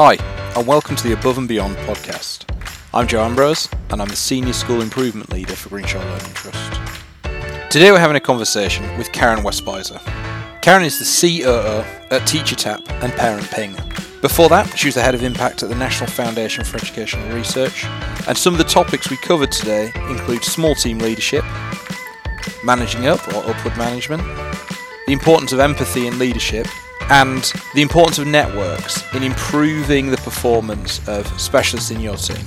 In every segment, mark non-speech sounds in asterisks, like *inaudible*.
Hi, and welcome to the Above and Beyond podcast. I'm Joe Ambrose, and I'm the Senior School Improvement Leader for Greenshaw Learning Trust. Today we're having a conversation with Karen Wespieser. Karen is the COO at Teacher Tapp and Parent Ping. Before that, she was the head of impact at the National Foundation for Educational Research, and some of the topics we covered today include small team leadership, managing up or upward management, the importance of empathy in leadership, and the importance of networks in improving the performance of specialists in your team.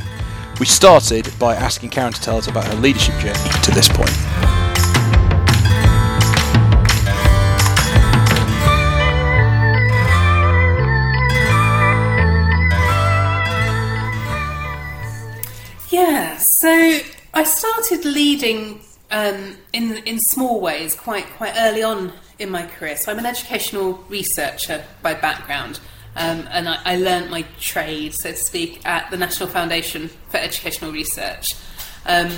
We started by asking Karen to tell us about her leadership journey to this point. Yeah, so I started leading um, in in small ways quite quite early on in my career. So I'm an educational researcher by background, um, and I, I learned my trade, so to speak, at the National Foundation for Educational Research. Um,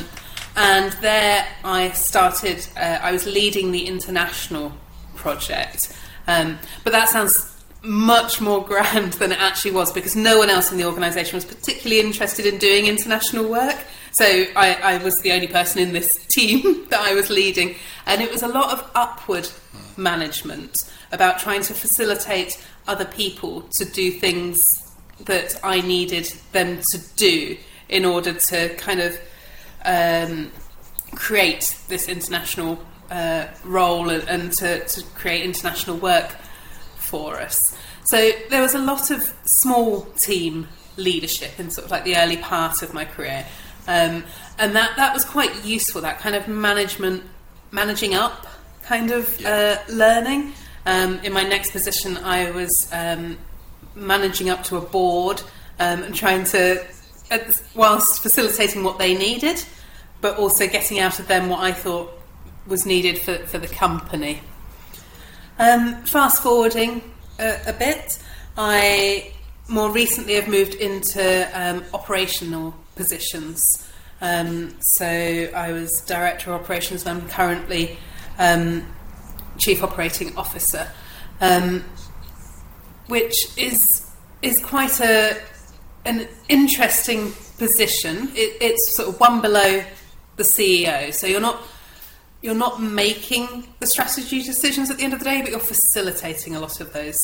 and there I started. Uh, I was leading the international project, um, but that sounds much more *laughs* grand than it actually was because no one else in the organisation was particularly interested in doing international work. So I, I, was the only person in this *laughs* team that I was leading, and it was a lot of upward management about trying to facilitate other people to do things that I needed them to do in order to kind of um, create this international uh, role and, and to, to create international work for us. So there was a lot of small team leadership in sort of like the early part of my career. Um, and that, that was quite useful, that kind of management, managing up kind of yeah. uh, learning. Um, in my next position, I was um, managing up to a board um, and trying to, uh, whilst facilitating what they needed, but also getting out of them what I thought was needed for, for the company. Um, fast forwarding a, a, bit, I more recently have moved into um, operational positions. Um, so I was director of operations, and I'm currently um, chief operating officer, um, which is is quite a an interesting position. It, it's sort of one below the CEO, so you're not you're not making the strategy decisions at the end of the day, but you're facilitating a lot of those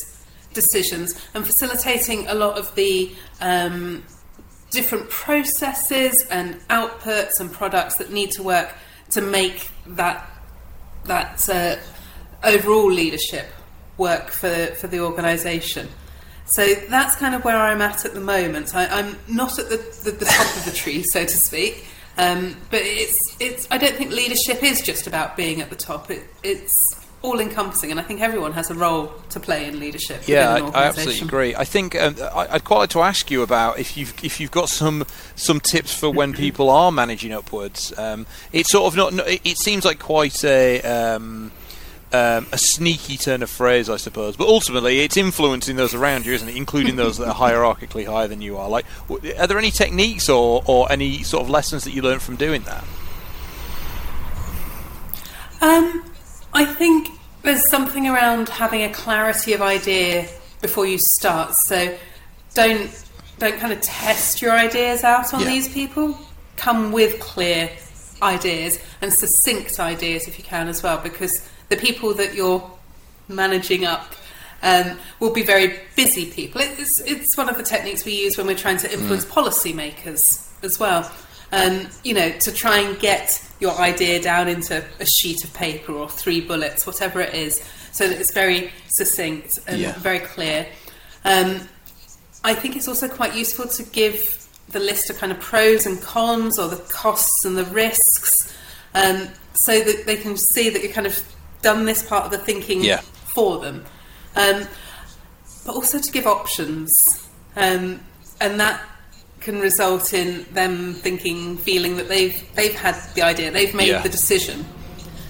decisions and facilitating a lot of the um, different processes and outputs and products that need to work to make that that uh, overall leadership work for for the organisation. So that's kind of where I'm at at the moment. I, am not at the, the, the top of the tree, so to speak. Um, but it's it's. I don't think leadership is just about being at the top. It, it's all encompassing, and I think everyone has a role to play in leadership. Yeah, I, I, absolutely agree. I think um, I, would quite like to ask you about if you've if you've got some some tips for when people are managing upwards. Um, it's sort of not. It seems like quite a. Um, um, a sneaky turn of phrase, I suppose. But ultimately, it's influencing those around you, isn't it? Including those that are hierarchically higher than you are. Like, are there any techniques or, or any sort of lessons that you learned from doing that? Um, I think there's something around having a clarity of idea before you start. So, don't don't kind of test your ideas out on yeah. these people. Come with clear ideas and succinct ideas if you can as well, because the people that you're managing up um, will be very busy people. It's, it's one of the techniques we use when we're trying to influence mm. policymakers as well. Um, you know, to try and get your idea down into a sheet of paper or three bullets, whatever it is, so that it's very succinct and yeah. very clear. Um, I think it's also quite useful to give the list of kind of pros and cons or the costs and the risks um, so that they can see that you've kind of done this part of the thinking yeah. for them. Um, but also to give options. Um, and that can result in them thinking, feeling that they've they've had the idea, they've made yeah. the decision,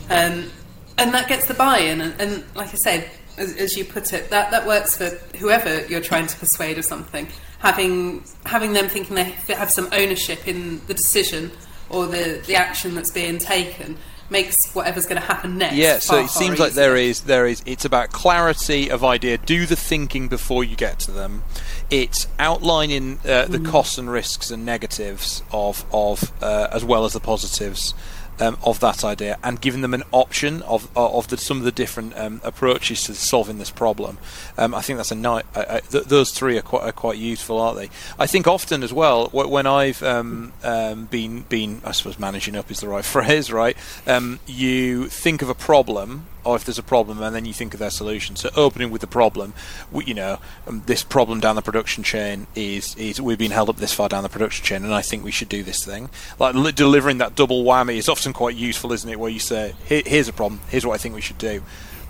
um, and that gets the buy-in. And, and like I said, as, as, you put it, that that works for whoever you're trying to persuade of something. Having having them thinking they have some ownership in the decision or the, the action that's being taken makes whatever's going to happen next. Yeah, so far, it seems like easier. there is there is it's about clarity of idea. Do the thinking before you get to them. It's outlining uh, the Mm. costs and risks and negatives of of uh, as well as the positives. Um, of that idea and giving them an option of of the, some of the different um, approaches to solving this problem. Um, I think that's a nice. th- those three are quite are quite useful, aren't they? I think often as well when I've um, um, been been I suppose managing up is the right *laughs* phrase, right? Um, you think of a problem or if there's a problem, and then you think of their solution. So opening with the problem, we, you know, um, this problem down the production chain is is we've been held up this far down the production chain, and I think we should do this thing. Like li- delivering that double whammy is often quite useful, isn't it? Where you say, Here, "Here's a problem. Here's what I think we should do."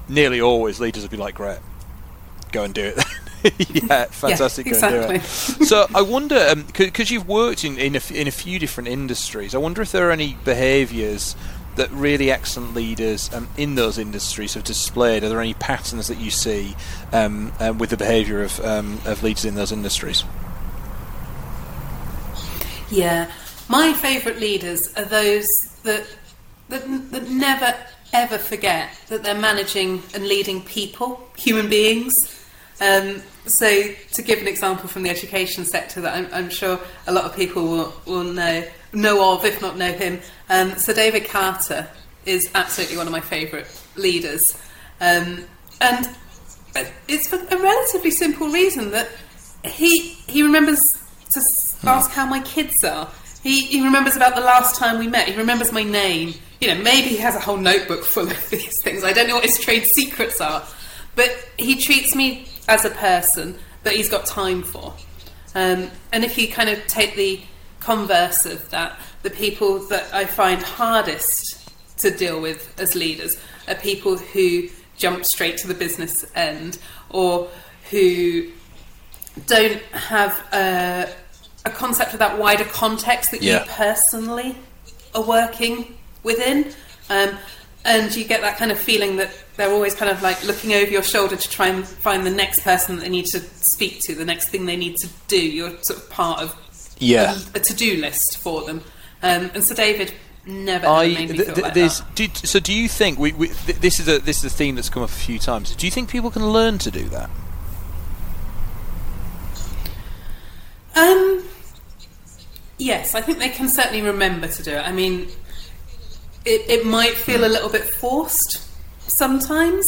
Nearly always, leaders will be like, "Great, go and do it." *laughs* yeah, fantastic. Yeah, go and do it. exactly. *laughs* so I wonder, because you've worked in in a, f- in a few different industries, I wonder if there are any behaviours that really excellent leaders um, in those industries have displayed. Are there any patterns that you see um, um, with the behaviour of um, of leaders in those industries? Yeah, my favourite leaders are those that, that that never ever forget that they're managing and leading people, human beings. Um, so, to give an example from the education sector that I'm, I'm sure a lot of people will, will know know of, if not know him, um, Sir David Carter is absolutely one of my favourite leaders, um, and it's for a relatively simple reason that he he remembers to ask how my kids are. He, he remembers about the last time we met. He remembers my name. You know, maybe he has a whole notebook full of *laughs* these things. I don't know what his trade secrets are, but he treats me as a person that he's got time for. Um, and if you kind of take the converse of that, the people that I find hardest to deal with as leaders are people who jump straight to the business end or who don't have a, a concept of that wider context that Yeah. you personally are working within. Um, and you get that kind of feeling that they're always kind of like looking over your shoulder to try and find the next person that they need to speak to, the next thing they need to do. You're sort of part of Yeah. a, a to-do list for them. Um, and so David never ever I made me th- feel th- like that. did- so do you think we, we th- this is a this is a theme that's come up a few times? Do you think people can learn to do that? Um, yes, I think they can certainly remember to do it. I mean, it, it might feel a little bit forced sometimes,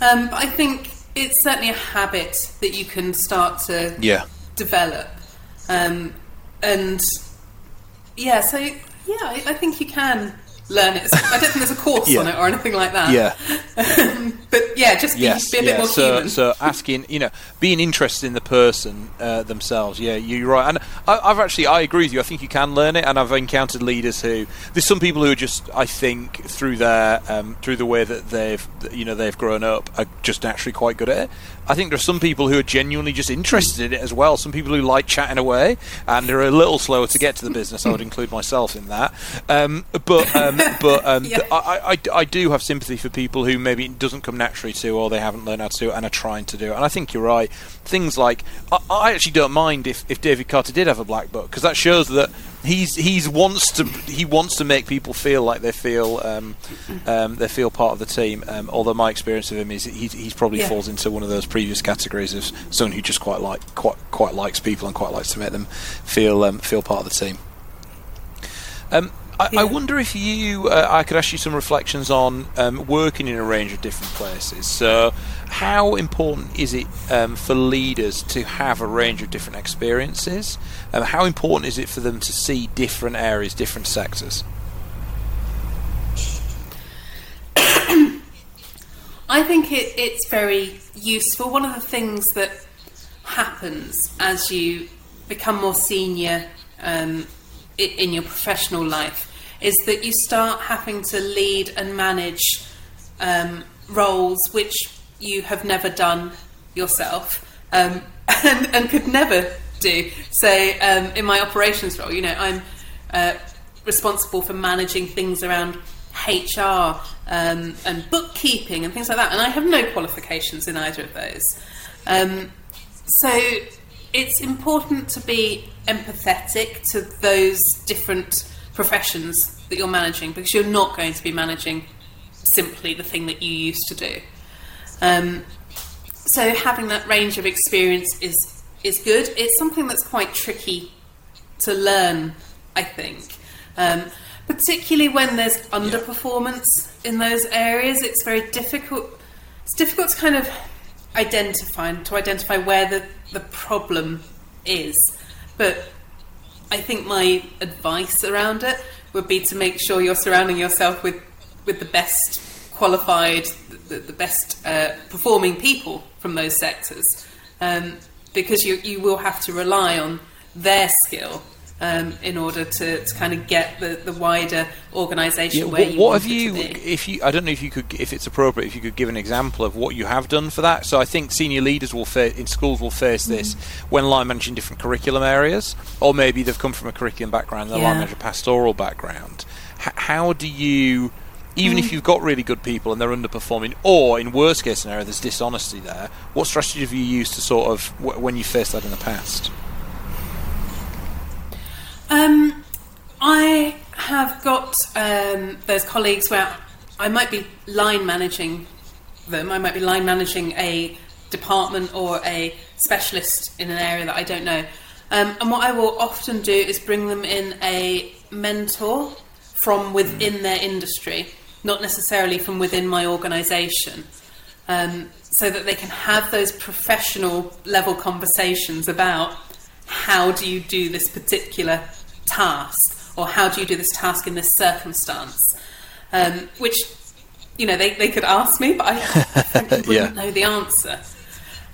um, but I think it's certainly a habit that you can start to Yeah. develop. Um, and yeah, so yeah, I, I think you can learn it. I don't think there's a course Yeah. on it or anything like that. Yeah. *laughs* but yeah, just be, Yes, be a bit yeah. more so, human. so asking, you know, being interested in the person uh, themselves. Yeah, you're right. And I, I've actually, I agree with you. I think you can learn it, and I've encountered leaders who there's some people who are just, I think, through their um, through the way that they've, you know, they've grown up, are just naturally quite good at it. I think there are some people who are genuinely just interested in it as well. Some people who like chatting away and are a little slower to get to the business. I would include myself in that. Um, but um, *laughs* but um, Yeah. I, I, I do have sympathy for people who maybe it doesn't come naturally to or they haven't learned how to do it and are trying to do it. And I think you're right. Things like I, I actually don't mind if, if David Carter did have a black book because that shows that he's he's wants to he wants to make people feel like they feel um, um, they feel part of the team. Um, although my experience of him is he he's probably Yeah. falls into one of those previous categories of someone who just quite like quite quite likes people and quite likes to make them feel um, feel part of the team. Um, I, Yeah. I wonder if you, uh, I could ask you some reflections on um, working in a range of different places. So, how important is it um, for leaders to have a range of different experiences? Um, how important is it for them to see different areas, different sectors? *coughs* I think it, it's very useful. One of the things that happens as you become more senior um, in your professional life is that you start having to lead and manage um, roles which you have never done yourself um, *laughs* and, and could never do. So, um, in my operations role, you know, I'm uh, responsible for managing things around HR um, and bookkeeping and things like that, and I have no qualifications in either of those. Um, so it's important to be empathetic to those different professions that you're managing because you're not going to be managing simply the thing that you used to do. Um, so having that range of experience is is good. It's something that's quite tricky to learn, I think. Um, particularly when there's underperformance in those areas, it's very difficult. It's difficult to kind of identify to identify where the, the problem is. But I think my advice around it would be to make sure you're surrounding yourself with with the best qualified, the, the best uh, performing people from those sectors, um, because you you will have to rely on their skill um, in order to, to kind of get the, the wider organisation Yeah, where what, you what have you? If you, I don't know if you could, if it's appropriate, if you could give an example of what you have done for that. So I think senior leaders will fa- in schools will face this Mm-hmm. when line managing different curriculum areas, or maybe they've come from a curriculum background, and a line Yeah. manager pastoral background. H- how do you? Even Mm. if you've got really good people and they're underperforming, or in worst case scenario, there's dishonesty there. What strategy have you used to sort of w- when you faced that in the past? Um, I have got um, those colleagues where I might be line managing them. I might be line managing a department or a specialist in an area that I don't know. Um, and what I will often do is bring them in a mentor from within their industry, not necessarily from within my organisation, um, so that they can have those professional level conversations about how do you do this particular task or how do you do this task in this circumstance, um, which you know they, they could ask me, but I, I *laughs* wouldn't Yeah. know the answer.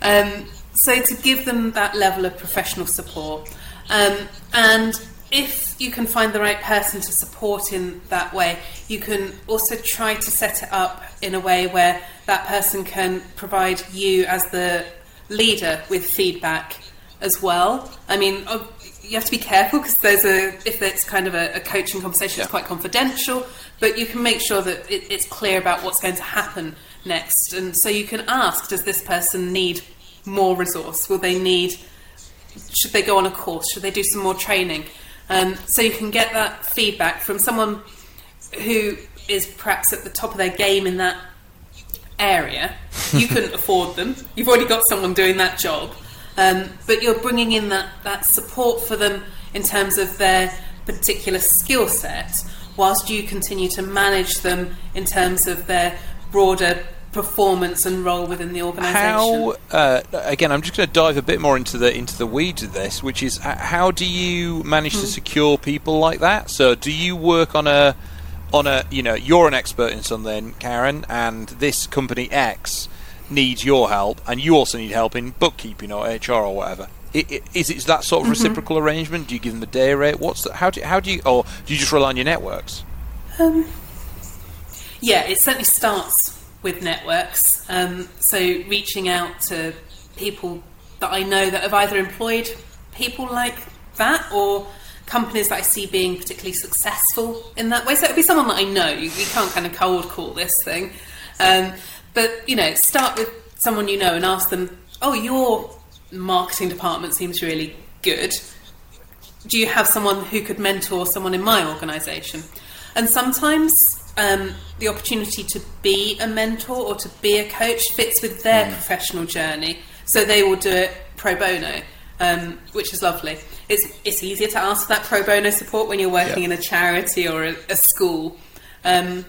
Um, so to give them that level of professional support, um, and if you can find the right person to support in that way, you can also try to set it up in a way where that person can provide you as the leader with feedback as well. I mean, you have to be careful because there's a if it's kind of a, a coaching conversation, it's quite confidential. But you can make sure that it, it's clear about what's going to happen next, and so you can ask: Does this person need more resource? Will they need? Should they go on a course? Should they do some more training? Um, so you can get that feedback from someone who is perhaps at the top of their game in that area. You couldn't *laughs* afford them. You've already got someone doing that job, um, but you're bringing in that that support for them in terms of their particular skill set, whilst you continue to manage them in terms of their broader performance and role within the organisation. How uh, again? I'm just going to dive a bit more into the into the weeds of this, which is how do you manage Hmm. to secure people like that? So, do you work on a on a you know you're an expert in something, Karen, and this company X needs your help, and you also need help in bookkeeping or HR or whatever. I- i- Is it that sort of Mm-hmm. reciprocal arrangement? Do you give them a day rate? What's the, how do how do you or do you just rely on your networks? Yeah, it certainly starts with networks. Um, so reaching out to people that I know that have either employed people like that or companies that I see being particularly successful in that way. So it would be someone that I know. You, you can't kind of cold call this thing. Um, but, you know, start with someone you know and ask them, oh, your marketing department seems really good do you have someone who could mentor someone in my organisation? And sometimes um, the opportunity to be a mentor or to be a coach fits with their professional journey, so they will do it pro bono, um, which is lovely. It's it's easier to ask for that pro bono support when you're working Yeah. in a charity or a, a school. Um,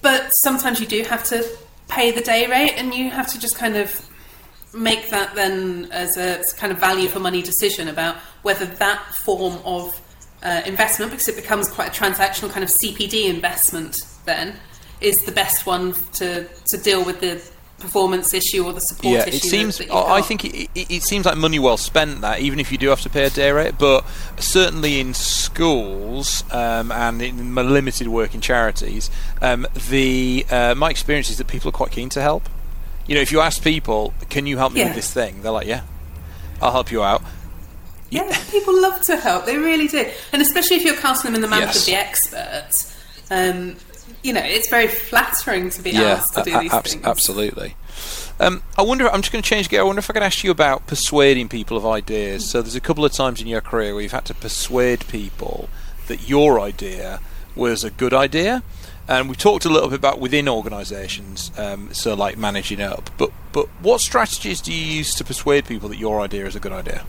but sometimes you do have to pay the day rate, and you have to just kind of make that then as a kind of value for money decision about whether that form of uh, investment, because it becomes quite a transactional kind of CPD investment, then is the best one to to deal with the performance issue or the support Yeah, issue. it seems. that you've I think it, it, it seems like money well spent. That even if you do have to pay a day rate, but certainly in schools um, and in limited work in charities, um, the uh, my experience is that people are quite keen to help. You know, if you ask people, "Can you help me Yeah. with this thing?" They're like, "Yeah, I'll help you out." Yeah, people love to help. They really do, and especially if you're casting them in the mantle Yes. of the expert. Um, you know, it's very flattering to be yeah, asked to do these things. absolutely. Um, I wonder. I'm just going to change gear. I wonder if I can ask you about persuading people of ideas. So there's a couple of times in your career where you've had to persuade people that your idea was a good idea. And we talked a little bit about within organisations, um, so like managing up. But but what strategies do you use to persuade people that your idea is a good idea?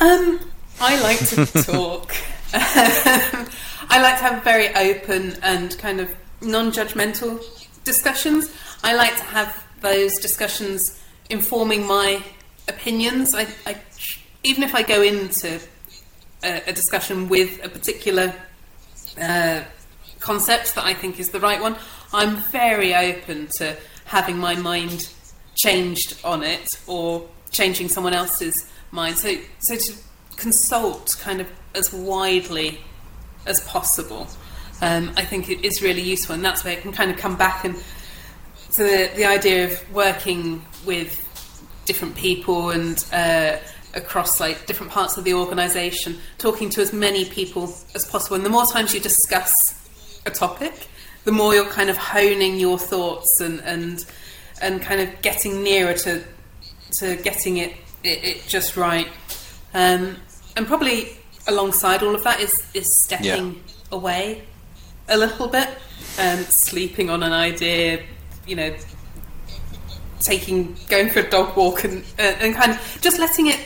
Um, I like to *laughs* talk. I like to have very open and kind of non-judgmental discussions. I like to have those discussions informing my opinions. I, I even if I go into a, a discussion with a particular uh, concept that I think is the right one, I'm very open to having my mind changed on it or changing someone else's mind. So, so to consult kind of as widely as possible, um, I think it is really useful, and that's where it can kind of come back and to the, the idea of working with different people and uh, across like different parts of the organisation, talking to as many people as possible. And the more times you discuss a topic, the more you're kind of honing your thoughts and and and kind of getting nearer to to getting it it, it just right. Um, and probably alongside all of that is is stepping Yeah. away a little bit, um, sleeping on an idea, you know, taking going for a dog walk and uh, and kind of just letting it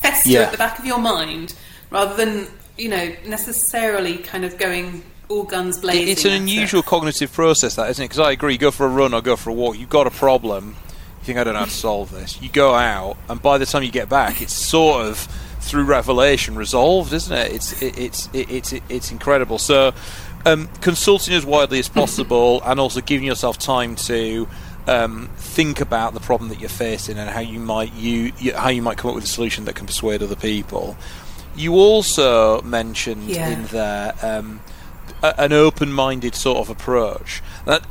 fester Yeah. at the back of your mind rather than you know necessarily kind of going all guns blazing. It's an it. unusual cognitive process, that isn't it? Because I agree. Go for a run or go for a walk. You've got a problem. You think I don't know how to solve this. You go out, and by the time you get back, it's sort of through revelation resolved, isn't it? It's it, it's it, it's it's incredible. So, um, consulting as widely as possible, and also giving yourself time to. Um, think about the problem that you're facing and how you might you, you how you might come up with a solution that can persuade other people. You also mentioned Yeah. in there um, an open-minded sort of approach,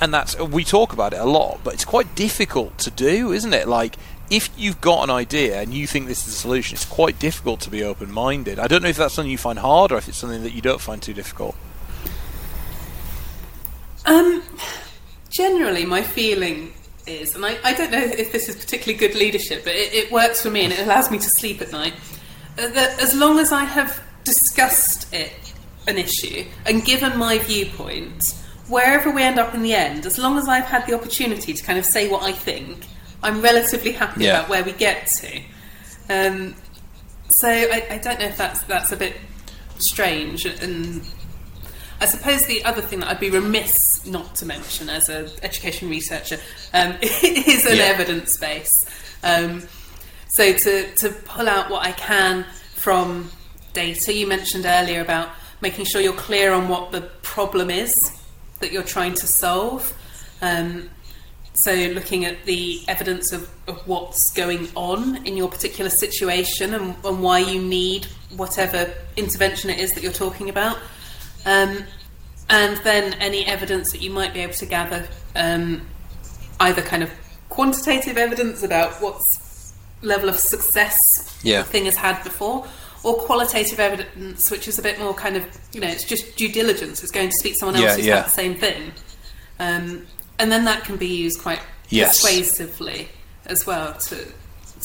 and that's we talk about it a lot, but it's quite difficult to do, isn't it? Like if you've got an idea and you think this is a solution, it's quite difficult to be open-minded. I don't know if that's something you find hard or if it's something that you don't find too difficult. Um, generally, my feeling is, and I, I don't know if this is particularly good leadership, but it, it works for me and it allows me to sleep at night. uh, That as long as I have discussed it, an issue, and given my viewpoint, wherever we end up in the end, as long as I've had the opportunity to kind of say what I think, I'm relatively happy Yeah. about where we get to. Um, so I, I don't know if that's that's a bit strange and I suppose the other thing that I'd be remiss not to mention as an education researcher um, *laughs* is an Yeah. evidence base. Um, so to, to pull out what I can from data, you mentioned earlier about making sure you're clear on what the problem is that you're trying to solve. Um, so looking at the evidence of, of what's going on in your particular situation and, and why you need whatever intervention it is that you're talking about. Um, and then any evidence that you might be able to gather, um, either kind of quantitative evidence about what level of success Yeah. the thing has had before, or qualitative evidence, which is a bit more kind of, you know, it's just due diligence. It's going to speak to someone else Yeah, who's yeah. had the same thing. Um, and then that can be used quite Yes. persuasively as well to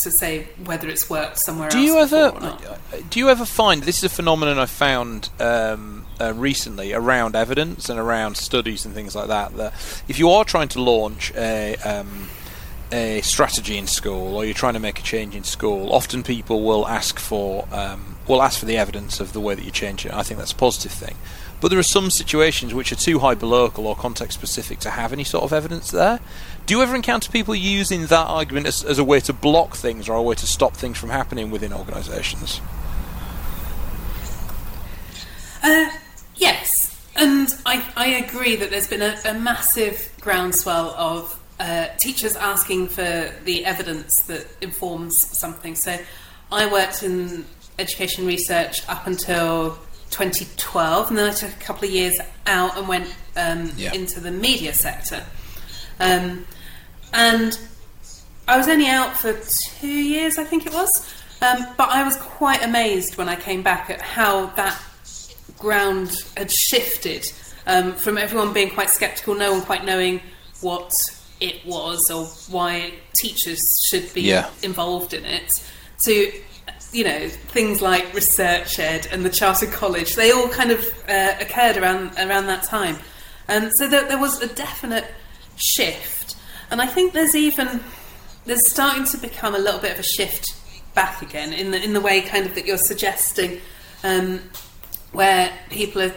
to say whether it's worked somewhere Do else. you ever not. do you ever find this is a phenomenon I found um, uh, recently around evidence and around studies and things like that that if you are trying to launch a um, a strategy in school or you're trying to make a change in school, often people will ask for um, will ask for the evidence of the way that you change it. I think that's a positive thing. But there are some situations which are too hyperlocal or context specific to have any sort of evidence there. Do you ever encounter people using that argument as, as a way to block things or a way to stop things from happening within organisations? Uh, yes, and I, I agree that there's been a, a massive groundswell of uh, teachers asking for the evidence that informs something. So I worked in education research up until 2012, and then I took a couple of years out and went um, Yeah. into the media sector. Um, and I was only out for two years, I think it was. Um, but I was quite amazed when I came back at how that ground had shifted um, from everyone being quite sceptical, no one quite knowing what it was or why teachers should be Yeah. involved in it, to you know things like Research Ed and the Chartered College, they all kind of uh, occurred around around that time, and so there, there was a definite shift. And I think there's even there's starting to become a little bit of a shift back again in the in the way kind of that you're suggesting, um, where people are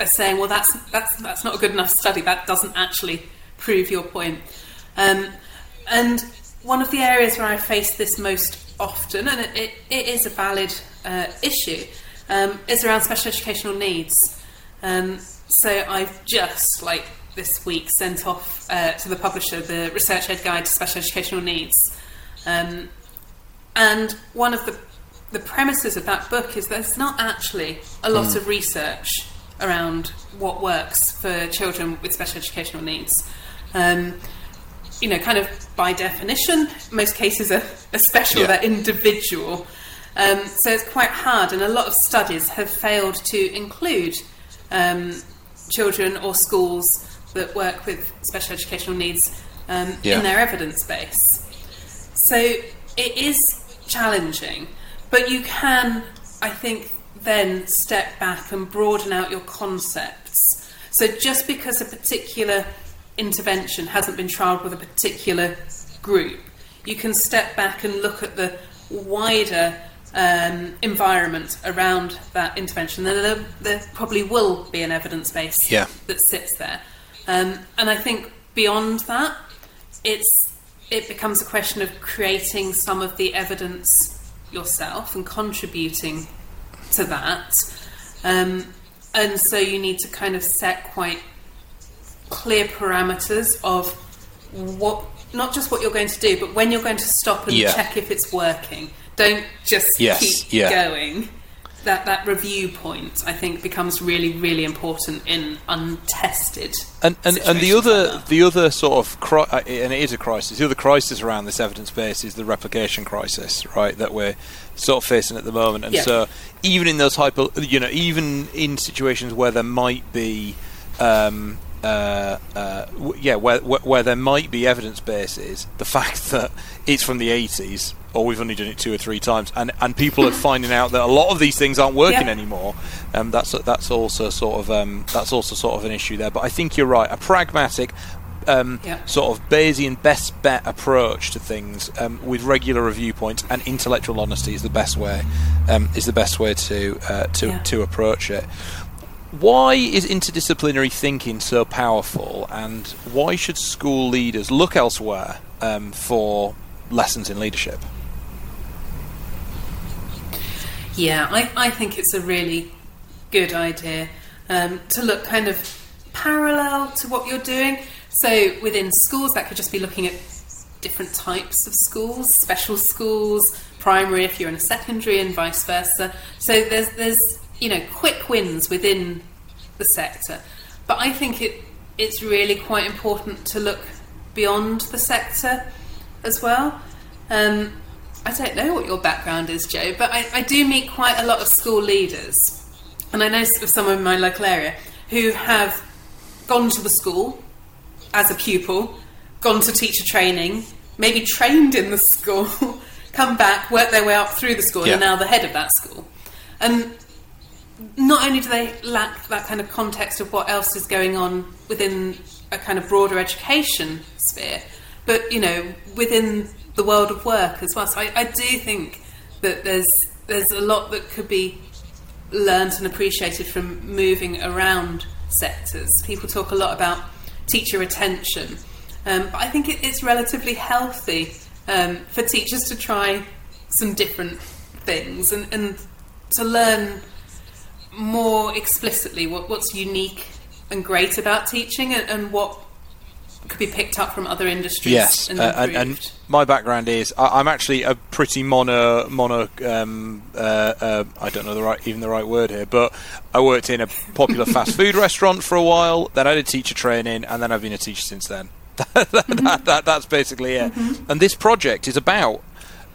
are saying, well, that's that's that's not a good enough study. That doesn't actually prove your point. Um, and one of the areas where I face this most often, and it, it, it is a valid uh, issue, um, is around special educational needs. Um, so I've just, like this week, sent off uh, to the publisher the Research Ed Guide to Special Educational Needs. Um, and one of the, the premises of that book is there's not actually a lot mm. of research around what works for children with special educational needs. Um, you know, kind of by definition, most cases are, are special, yeah. they're individual. Um, so it's quite hard, and a lot of studies have failed to include um, children or schools that work with special educational needs um, yeah. in their evidence base. So it is challenging, but you can, I think, then step back and broaden out your concepts. So just because a particular intervention hasn't been trialled with a particular group, you can step back and look at the wider um, environment around that intervention. There, there, probably will be an evidence base yeah. that sits there. Um, and I think beyond that, it's it becomes a question of creating some of the evidence yourself and contributing to that. Um, and so you need to kind of set quite clear parameters of what, not just what you're going to do, but when you're going to stop and yeah. check if it's working. Don't just yes, keep yeah. going. That that review point, I think, becomes really, really important in untested. And and, and the other like the other sort of cri- uh, and it is a crisis. The other crisis around this evidence base is the replication crisis, right? That we're sort of facing at the moment. And yeah. so, even in those hyper, you know, even in situations where there might be um, uh, uh, yeah, where, where, where there might be evidence bases, the *laughs* fact that it's from the 80s, or we've only done it two or three times, and, and people are finding out that a lot of these things aren't working yeah. anymore. Um, that's that's also sort of um, that's also sort of an issue there. But I think you're right. A pragmatic, um, yeah. sort of Bayesian best bet approach to things um, with regular review points and intellectual honesty is the best way um, is the best way to uh, to yeah. to approach it why is interdisciplinary thinking so powerful, and why should school leaders look elsewhere um, for lessons in leadership? Yeah, I, I think it's a really good idea um, to look kind of parallel to what you're doing. So within schools, that could just be looking at different types of schools, special schools, primary if you're in a secondary, and vice versa. So there's there's you know, quick wins within the sector. But I think it it's really quite important to look beyond the sector as well. Um, I don't know what your background is, Joe, but I, I do meet quite a lot of school leaders, and I know some in my local area who have gone to the school as a pupil, gone to teacher training, maybe trained in the *laughs* school, come back, worked their way up through the school, yeah. and are now the head of that school. And not only do they lack that kind of context of what else is going on within a kind of broader education sphere, but you know within the world of work as well. So I, I do think that there's there's a lot that could be learned and appreciated from moving around sectors. People talk a lot about teacher retention, um, but I think it, it's relatively healthy um, for teachers to try some different things and, and to learn more explicitly what, what's unique and great about teaching and, and, what could be picked up from other industries. Yes, and, uh, and, and my background is I, am actually a pretty mono mono. Um, uh, uh, I don't know the right even the right word here, but I worked in a popular fast *laughs* food restaurant for a while. Then I did teacher training, and then I've been a teacher since then. *laughs* that, mm-hmm. that, that, that's basically it. Mm-hmm. And this project is about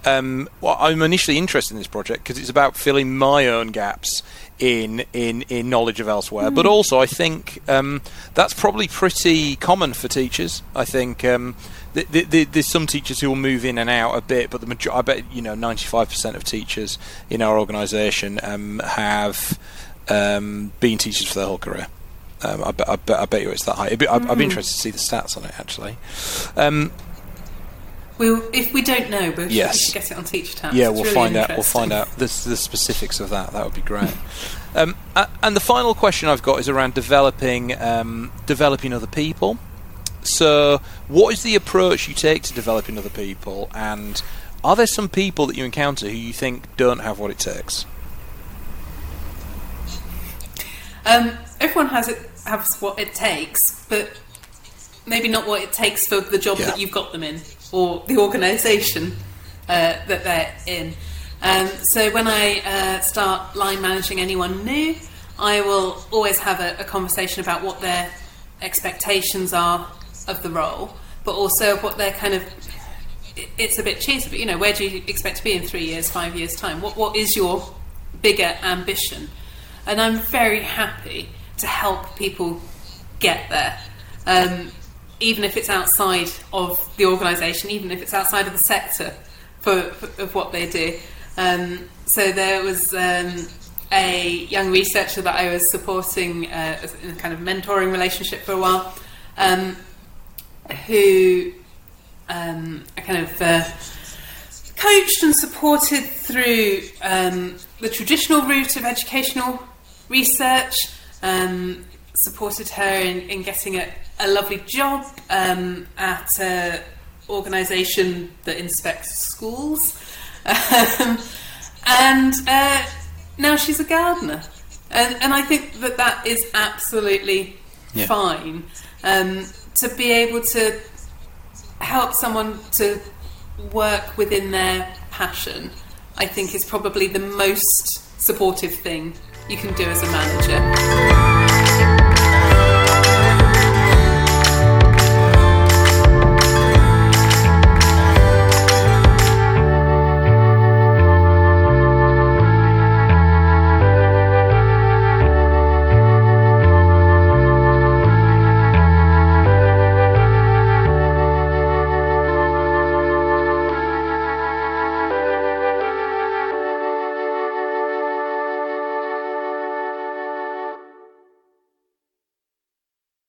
um, well, I'm initially interested in this project because it's about filling my own gaps in in, in knowledge of elsewhere. Mm. But also, I think um, that's probably pretty common for teachers. I think. Um, the, the, there's some teachers who will move in and out a bit, but the major- I bet you know 95% of teachers in our organisation um, have um, been teachers for their whole career. Um, I, bet, I, bet, I, bet, you it's that high. Be, mm. I'd, be hmm. interested to see the stats on it actually. We'll, if we don't know, we'll yes. get it on Teacher Tapps. Yeah, we'll really find out. We'll find out the, the specifics of that. That would be great. *laughs* um, and the final question I've got is around developing um, developing other people. So, what is the approach you take to developing other people, and are there some people that you encounter who you think don't have what it takes? Um, everyone has it has what it takes, but maybe not what it takes for the job yeah. that you've got them in or the organisation uh, that they're in. Um, so when I uh, start line managing anyone new, I will always have a, a, conversation about what their expectations are of the role, but also what their kind of it's a bit cheesy, but you know, where do you expect to be in three years, five years' time? What what is your bigger ambition? And I'm very happy to help people get there. Um, even if it's outside of the organisation, even if it's outside of the sector for, for of what they do. Um, so there was um, a young researcher that I was supporting uh, in a kind of mentoring relationship for a while, um, who um, I kind of uh, coached and supported through um, the traditional route of educational research. Um, supported her in, in getting a, a lovely job um, at an organisation that inspects schools. Um, and uh, now she's a gardener. And, and I think that that is absolutely yeah. fine. Um, to be able to help someone to work within their passion, I think is probably the most supportive thing you can do as a manager.